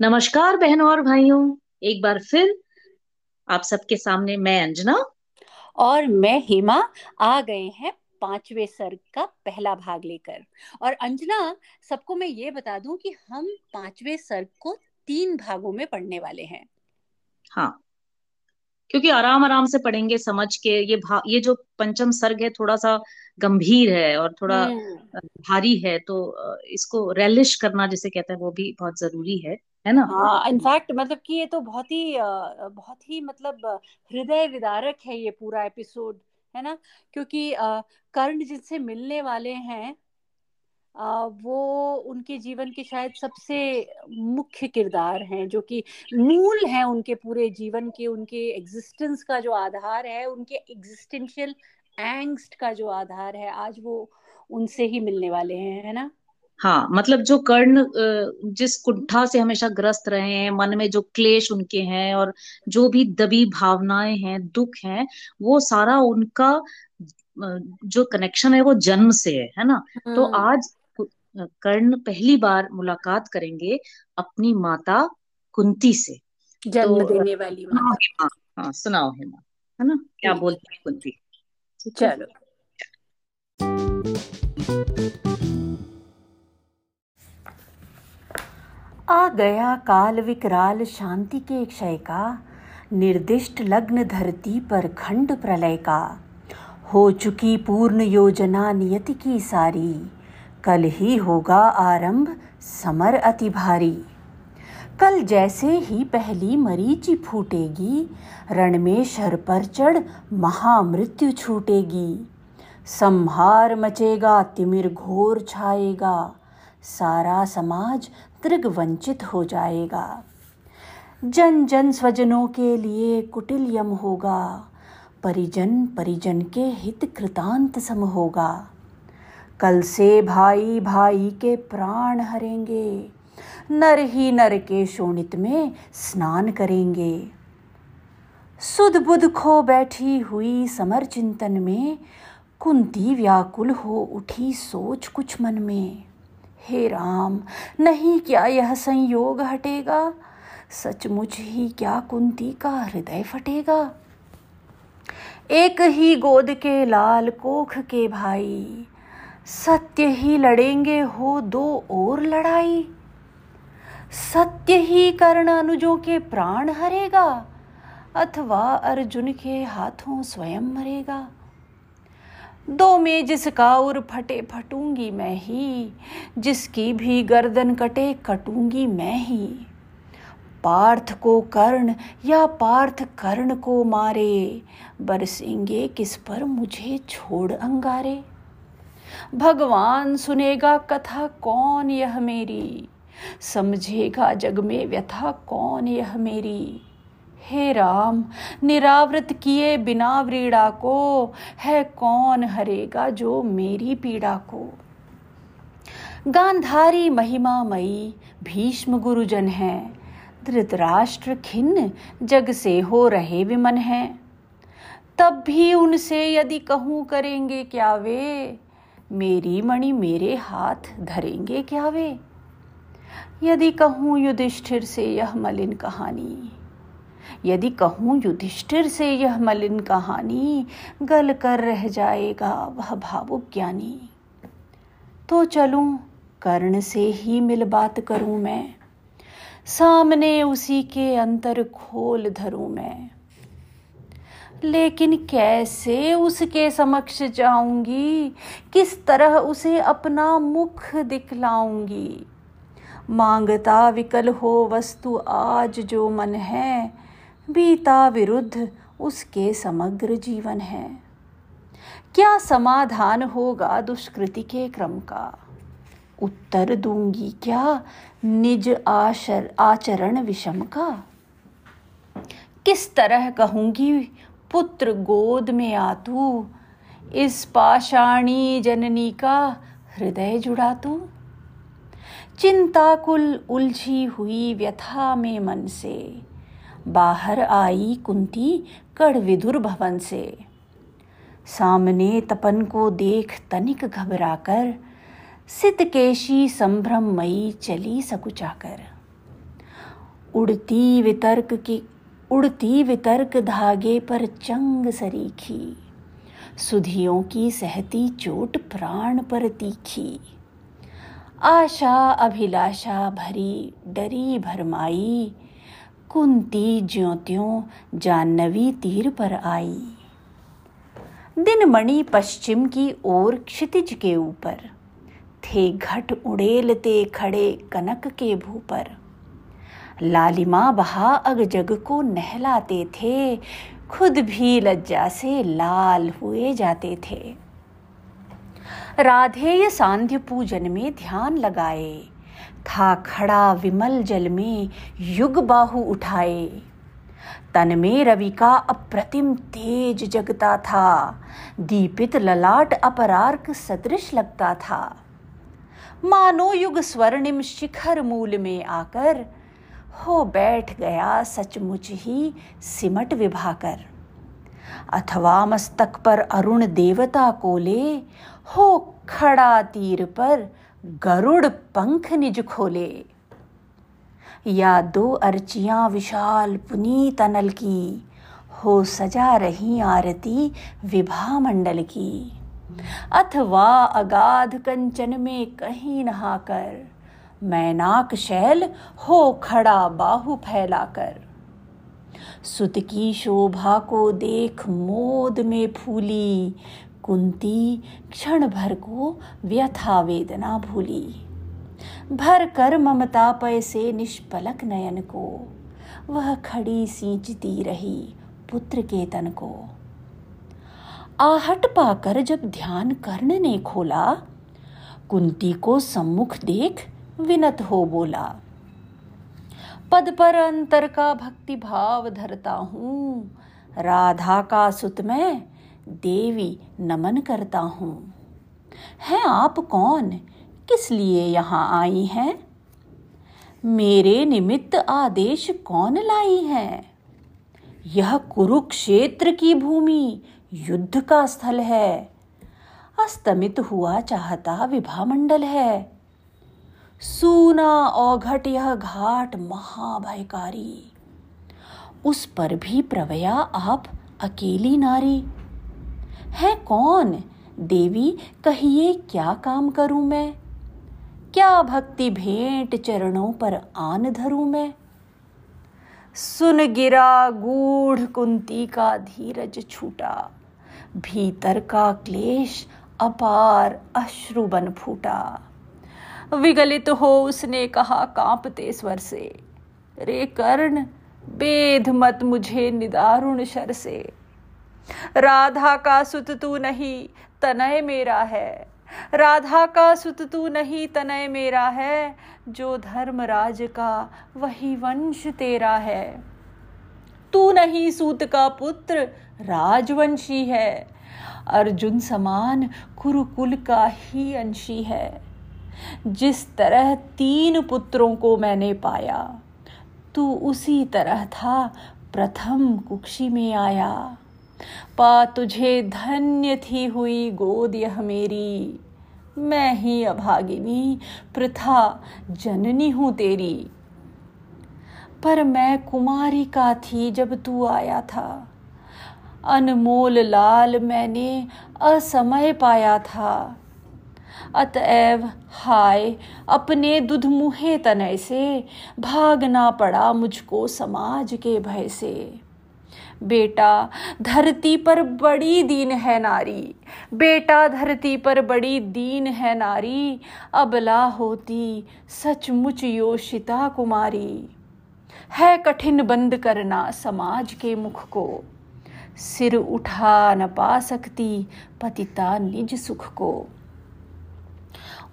नमस्कार बहनों और भाइयों एक बार फिर आप सबके सामने मैं अंजना और मैं हेमा आ गए हैं पांचवे सर्ग का पहला भाग लेकर। और अंजना सबको मैं ये बता दूँ कि हम पांचवे सर्ग को तीन भागों में पढ़ने वाले हैं। हाँ क्योंकि आराम आराम से पढ़ेंगे समझ के ये भा ये जो पंचम सर्ग है थोड़ा सा गंभीर है और थोड़ा हम्म। भारी है तो इसको रेलिश करना जिसे कहते हैं वो भी बहुत ज़रूरी है है ना? हाँ इनफैक्ट मतलब कि ये तो बहुत ही बहुत ही मतलब हृदय विदारक है ये पूरा एपिसोड है ना? क्योंकि कर्ण जिनसे मिलने वाले हैं वो उनके जीवन के शायद सबसे मुख्य किरदार हैं जो कि मूल हैं उनके पूरे जीवन के उनके एग्जिस्टेंस का जो आधार है उनके एग्जिस्टेंशियल एंगस्ट का जो आधार है आज वो उनसे ही मिलने वाले हैं है ना हाँ मतलब जो कर्ण जिस कुंठा से हमेशा ग्रस्त रहे हैं मन में जो क्लेश उनके हैं और जो भी दबी भावनाएँ हैं दुख हैं वो सारा उनका जो कनेक्शन है वो जन्म से है है ना तो हम्म। आज कर्ण पहली बार मुलाकात करेंगे अपनी माता कुंती से। जन्म तो, देने वाली माता। हाँ, हाँ सुनाओ हेमा। है ना? क्या बोलती है कुंती? चलो। आ गया काल विकराल शांति के क्षय का निर्दिष्ट लग्न धरती पर खंड प्रलय का। हो चुकी पूर्ण योजना नियति की सारी। कल ही होगा आरंभ, समर अति भारी। कल जैसे ही पहली मरीची फूटेगी रण में शर पर चढ़ महामृत्यु छूटेगी। संहार मचेगा, तिमिर घोर छाएगा, सारा समाज त्रिग वंचित हो जाएगा। जन जन स्वजनों के लिए कुटिल यम होगा, परिजन परिजन के हित कृतांत सम होगा। कल से भाई भाई के प्राण हरेंगे। नर ही नर के शोणित में स्नान करेंगे। सुध बुध खो बैठी हुई समर चिंतन में, कुंती व्याकुल हो उठी सोच कुछ मन में। हे राम, नहीं क्या यह संयोग हटेगा? सचमुच ही क्या कुंती का हृदय फटेगा? एक ही गोद के लाल कोख के भाई सत्य ही लड़ेंगे हो दो और लड़ाई। सत्य ही कर्ण अनुजों के प्राण हरेगा, अथवा अर्जुन के हाथों स्वयं मरेगा। दो में जिसका उर फटे फटूँगी मैं ही, जिसकी भी गर्दन कटे कटूँगी मैं ही। पार्थ को कर्ण या पार्थ कर्ण को मारे, बरसेंगे किस पर मुझे छोड़ अंगारे। भगवान सुनेगा कथा, कौन यह मेरी? समझेगा जग में व्यथा, कौन यह मेरी? हे राम, निरावृत किए बिना व्रीड़ा को है कौन हरेगा जो मेरी पीड़ा को? गांधारी महिमा मई भीष्म गुरुजन है। धृतराष्ट्र खिन्न, जग से हो रहे विमन हैं। तब भी उनसे यदि कहूँ करेंगे क्या वे? मेरी मणि मेरे हाथ धरेंगे क्या वे? यदि कहूँ युधिष्ठिर से यह मलिन कहानी, यदि कहूँ युधिष्ठिर से यह मलिन कहानी गल कर रह जाएगा वह भावुक ज्ञानी तो चलूँ, कर्ण से ही मिल बात करूँ मैं, सामने उसी के अंतर खोल धरूं मैं। लेकिन कैसे उसके समक्ष जाऊँगी? किस तरह उसे अपना मुख दिखलाऊँगी? माँगता विकल हो वस्तु आज जो मन है, बीता विरुद्ध उसके समग्र जीवन है। क्या समाधान होगा दुष्कृति के क्रम का? उत्तर दूँगी क्या निज आचरण विषम का? किस तरह कहूँगी पुत्र गोद में आ तू। इस पाषाणी जननी का हृदय जुड़ा तू। चिंताकुल उलझी हुई व्यथा में मन से। बाहर आई कुंती कड़ विदुर भवन से। सामने तपन को देख तनिक घबराकर सितकेशी संभ्रमयी चली सकुचाकर। उड़ती वितर्क की उड़ती वितर्क धागे पर चंग सरीखी। सुधियों की सहती चोट प्राण पर तीखी। आशा अभिलाषा भरी डरी भरमाई। कुंती ज्योतियों जानवी तीर पर आई। दिन मणि पश्चिम की ओर क्षितिज के ऊपर। थे घट उड़ेलते खड़े कनक के भूपर। लालिमा बहा अग जग को नहलाते थे, खुद भी लज्जा से लाल हुए जाते थे। राधेय सांध्य पूजन में ध्यान लगाए, था खड़ा विमल जल में युग बाहु उठाए। तन में रवि का अप्रतिम तेज जगता था, दीपित ललाट अपरार्क सदृश लगता था। मानो युग स्वर्णिम शिखर मूल में आकर हो बैठ गया सचमुच ही सिमट विभाकर। अथवा मस्तक पर अरुण देवता को ले हो खड़ा तीर पर गरुड़ पंख निज खोले। या दो अर्चियाँ विशाल पुनीत अनल की, हो सजा रही आरती विभा मंडल की। अथवा अगाध कंचन में कहीं नहाकर मैनाक शैल हो खड़ा बाहु फैलाकर। सुत की शोभा को देख मोद में फूली, कुंती क्षण भर को व्यथा वेदना भूली। भर कर ममता पैसे निष्पलक नयन को, वह खड़ी सींचती रही पुत्र के तन को। आहट पाकर जब ध्यान कर्ण ने खोला, कुंती को सम्मुख देख विनत हो बोला। पद पर अंतर का भक्ति भाव धरता हूँ। राधा का सुत मैं देवी नमन करता हूँ। है आप कौन? किस लिए यहाँ आई हैं? मेरे निमित्त आदेश कौन लाई है? यह कुरुक्षेत्र की भूमि, युद्ध का स्थल है। अस्तमित हुआ चाहता विभा मंडल है। सूना औघट यह घाट महाभयकारी। उस पर भी प्रवया आप अकेली नारी। है कौन? देवी, कहिए क्या काम करूँ मैं? क्या भक्ति भेंट चरणों पर आन धरूं मैं? सुन गिरा गूढ़ कुंती का धीरज छूटा। भीतर का क्लेश अपार अश्रु बन फूटा। विगलित हो उसने कहा, कांपते स्वर से। रे कर्ण, बेध मत मुझे निदारुण शर से। राधा का सुत तू नहीं, तनय मेरा है। राधा का सुत तू नहीं, तनय मेरा है। जो धर्मराज का, वही वंश तेरा है। तू नहीं सूत का पुत्र, राजवंशी है। अर्जुन समान, कुरुकुल का ही अंशी है। जिस तरह तीन पुत्रों को मैंने पाया, तू उसी तरह था, प्रथम कुक्षी में आया। पा तुझे धन्य थी हुई गोद यह मेरी। मैं ही अभागिनी, प्रथा जननी हूँ तेरी। पर मैं कुमारी का थी जब तू आया था। अनमोल लाल मैंने असमय पाया था। अतएव हाय, अपने दुध मुहे तनय से भागना पड़ा मुझको समाज के भय से। बेटा, धरती पर बड़ी दीन है नारी। बेटा, धरती पर बड़ी दीन है नारी। अबला होती सचमुच योशिता कुमारी। है कठिन बंद करना समाज के मुख को। सिर उठा न पा सकती पतिता निज सुख को।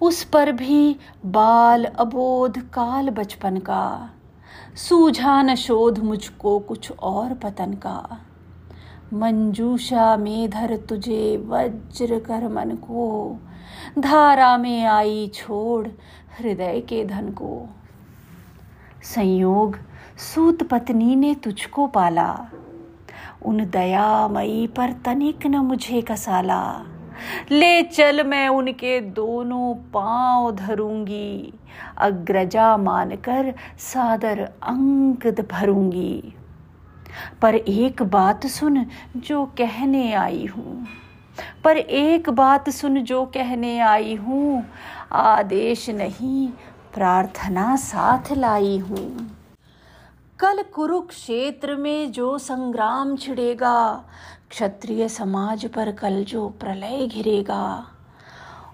उस पर भी बाल अबोध काल बचपन का। सूझा न शोध मुझको कुछ और पतन का। मंजूषा में धर तुझे वज्र कर मन को। धारा में आई छोड़ हृदय के धन को। संयोग, सूत पत्नी ने तुझको पाला। उन दयामयी पर तनिक न मुझे कसाला। ले चल मैं उनके दोनों पाँव धरूँगी। अग्रजा मानकर सादर अंक भरूँगी। पर एक बात सुन जो कहने आई हूँ। पर एक बात सुन जो कहने आई हूँ। आदेश नहीं, प्रार्थना साथ लाई हूँ। कल कुरुक्षेत्र में जो संग्राम छिड़ेगा, क्षत्रिय समाज पर कल जो प्रलय घिरेगा,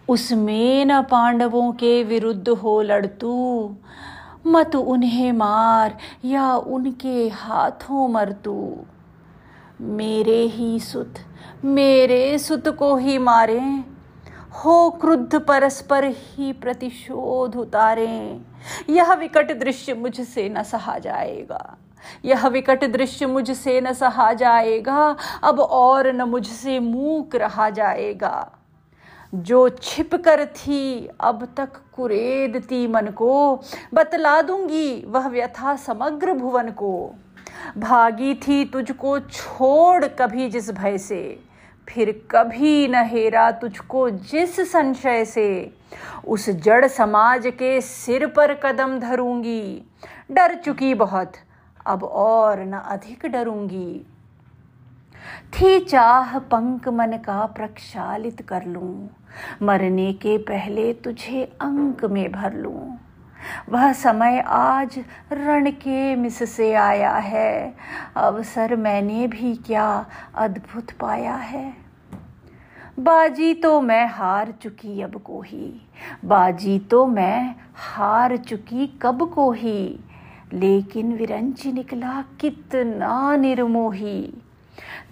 उसमें न पांडवों के विरुद्ध हो लड़तू। मत उन्हें मार या उनके हाथों मर तू मेरे ही सुत, मेरे सुत को ही मारे हो क्रुद्ध परस्पर ही प्रतिशोध उतारे। यह विकट दृश्य मुझसे न सहा जाएगा। यह विकट दृश्य मुझसे न सहा जाएगा। अब और न मुझसे मूक रहा जाएगा। जो छिप कर थी, अब तक कुरेदती मन को। बतला दूँगी वह व्यथा समग्र भुवन को। भागी थी तुझको छोड़ कभी जिस भय से। फिर कभी न हेरा तुझको जिस संशय से। उस जड़ समाज के सिर पर कदम धरूँगी। डर चुकी बहुत, अब और न अधिक डरूँगी। थी चाह पंक मन का प्रक्षालित कर लूँ। मरने के पहले तुझे अंक में भर लूँ। वह समय आज रण के मिस से आया है। अवसर मैंने भी क्या अद्भुत पाया है। बाजी तो मैं हार चुकी अब को ही। बाजी तो मैं हार चुकी कब को ही। लेकिन विरंची निकला कितना निर्मोही।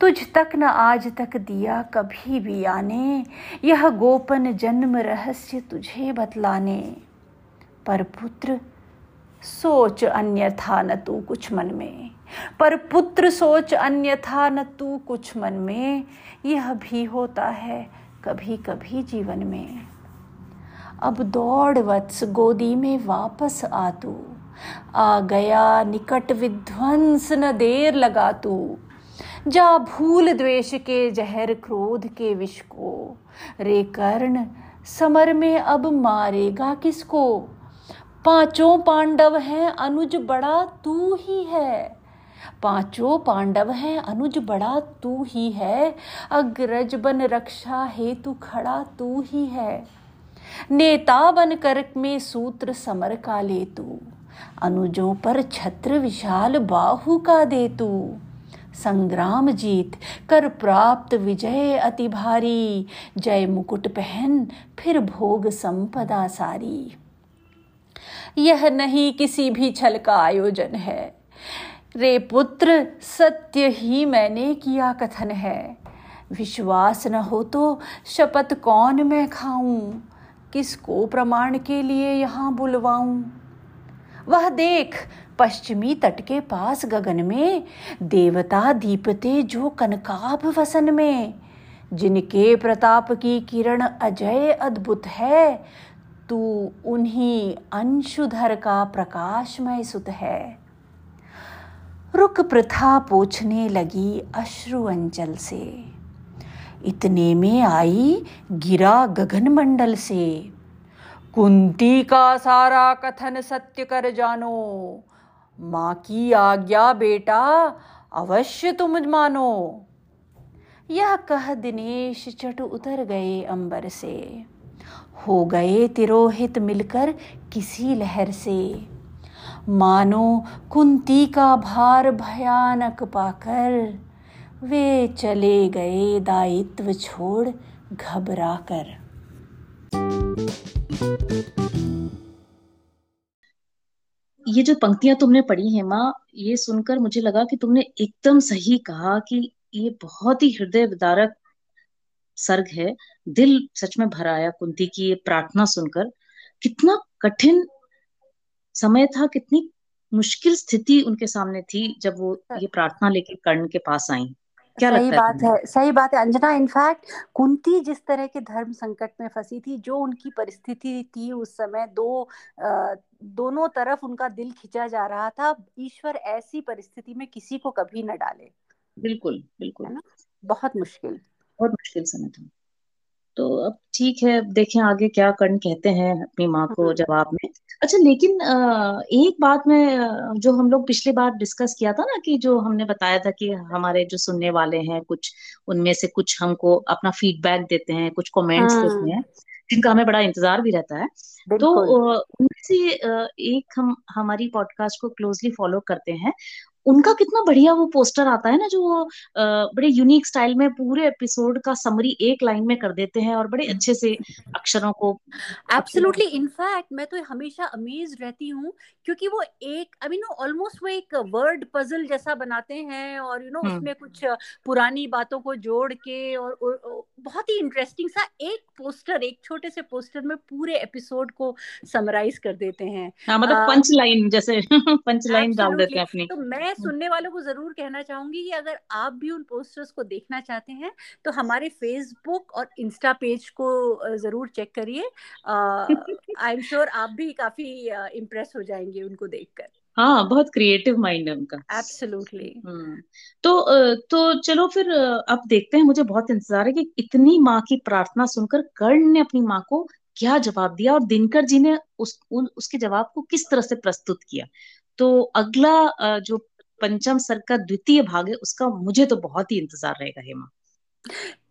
तुझ तक न आज तक दिया कभी भी आने। यह गोपन जन्म रहस्य तुझे बतलाने। पर पुत्र, सोच अन्यथा न तू कुछ मन में। पर पुत्र, सोच अन्यथा न तू कुछ मन में। यह भी होता है कभी कभी जीवन में। अब दौड़ वत्स गोदी में वापस आ तू। आ गया निकट विध्वंस न देर लगा तू। जा भूल द्वेष के जहर क्रोध के विष को। रे कर्ण, समर में अब मारेगा किसको? पाँचों पांडव हैं, अनुज बड़ा तू ही है। पाँचों पांडव हैं, अनुज बड़ा तू ही है। अग्रज बन रक्षा हेतु खड़ा तू ही है। नेता बन कर में सूत्र समर का ले तू। अनुजों पर छत्र विशाल बाहु का दे तू। संग्राम जीत, कर प्राप्त विजय अति भारी। जय मुकुट पहन, फिर भोग संपदा सारी। यह नहीं किसी भी छल का आयोजन है। रे पुत्र, सत्य ही मैंने किया कथन है। विश्वास न हो तो शपथ कौन मैं खाऊं? किसको प्रमाण के लिए यहाँ बुलवाऊं? वह देख, पश्चिमी तट के पास गगन में, देवता दीपते जो कनकाभ वसन में। जिनके प्रताप की किरण अजय अद्भुत है तू उन्हीं अंशुधर का प्रकाशमय सुत है। रुक प्रथा पूछने लगी अश्रु अंचल से। इतने में आई गिरा गगन मंडल से। कुंती का सारा कथन सत्य कर जानो। माँ की आज्ञा बेटा, अवश्य तुम मानो। यह कह दिनेश चट उतर गए अंबर से। हो गए तिरोहित मिलकर किसी लहर से। मानो कुंती का भार भयानक पाकर, वे चले गए दायित्व छोड़ घबरा कर ये जो पंक्तियाँ तुमने पढ़ी है माँ, ये सुनकर मुझे लगा कि तुमने एकदम सही कहा कि ये बहुत ही हृदय विदारक सर्ग है दिल सच में भर आया कुंती की ये प्रार्थना सुनकर। कितना कठिन समय था कितनी मुश्किल स्थिति उनके सामने थी जब वो ये प्रार्थना लेकर कर्ण के पास आई। क्या सही लगता बात है, है सही बात है अंजना। इनफैक्ट कुंती जिस तरह के धर्म संकट में फंसी थी जो उनकी परिस्थिति थी उस समय दो आ, दोनों तरफ़ उनका दिल खिंचा जा रहा था। ईश्वर ऐसी परिस्थिति में किसी को कभी न डाले। बिल्कुल बिल्कुल। है ना? बहुत मुश्किल। बहुत मुश्किल समय था तो अब ठीक है देखें आगे क्या कर्ण कहते हैं अपनी माँ को हम्म। जवाब में। अच्छा लेकिन एक बात में जो हम लोग पिछली बार डिस्कस किया था ना कि जो हमने बताया था कि हमारे जो सुनने वाले हैं कुछ उनमें से कुछ हमको अपना फीडबैक देते हैं कुछ कमेंट्स देते हम्म हैं जिनका हमें बड़ा इंतज़ार भी रहता है। तो उनमें से एक हम हमारी पॉडकास्ट को क्लोजली फॉलो करते हैं। उनका कितना बढ़िया वो पोस्टर आता है ना जो वो बड़े यूनिक स्टाइल में पूरे एपिसोड का समरी एक लाइन में कर देते हैं और बड़े अच्छे से अक्षरों को एब्सोल्युटली इनफैक्ट मैं तो हमेशा अमेज रहती हूँ क्योंकि वो एक आई मीन ऑलमोस्ट वो एक वर्ड पजल जैसा बनाते हैं और you you know know, hmm. उसमें कुछ पुरानी बातों को जोड़ के और, और, और बहुत ही इंटरेस्टिंग सा एक पोस्टर एक छोटे से पोस्टर में पूरे एपिसोड को समराइज कर देते हैं। हाँ मतलब पंच लाइन जैसे पंच लाइन डाल देते हैं अपनी। तो मैं सुनने वालों को ज़रूर कहना चाहूँगी कि अगर आप भी उन पोस्टर्स को देखना चाहते हैं तो हमारे फेसबुक और इंस्टा पेज को ज़रूर चेक करिए। आई एम श्योर आप भी काफ़ी इम्प्रेस हो जाएँगे उनको देखकर। हाँ बहुत क्रिएटिव माइंड है उनका। एब्सोल्युटली हम्म तो तो चलो फिर अब देखते हैं मुझे बहुत इंतज़ार है कि इतनी माँ की प्रार्थना सुनकर कर्ण ने अपनी माँ को क्या जवाब दिया और दिनकर जी ने उस उन, उसके जवाब को किस तरह से प्रस्तुत किया? तो अगला जो पंचम सर का द्वितीय भाग है उसका मुझे तो बहुत ही इंतज़ार रहेगा हेमा।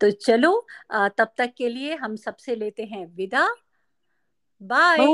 तो चलो तब तक के लिए हम सबसे लेते हैं विदा। बाय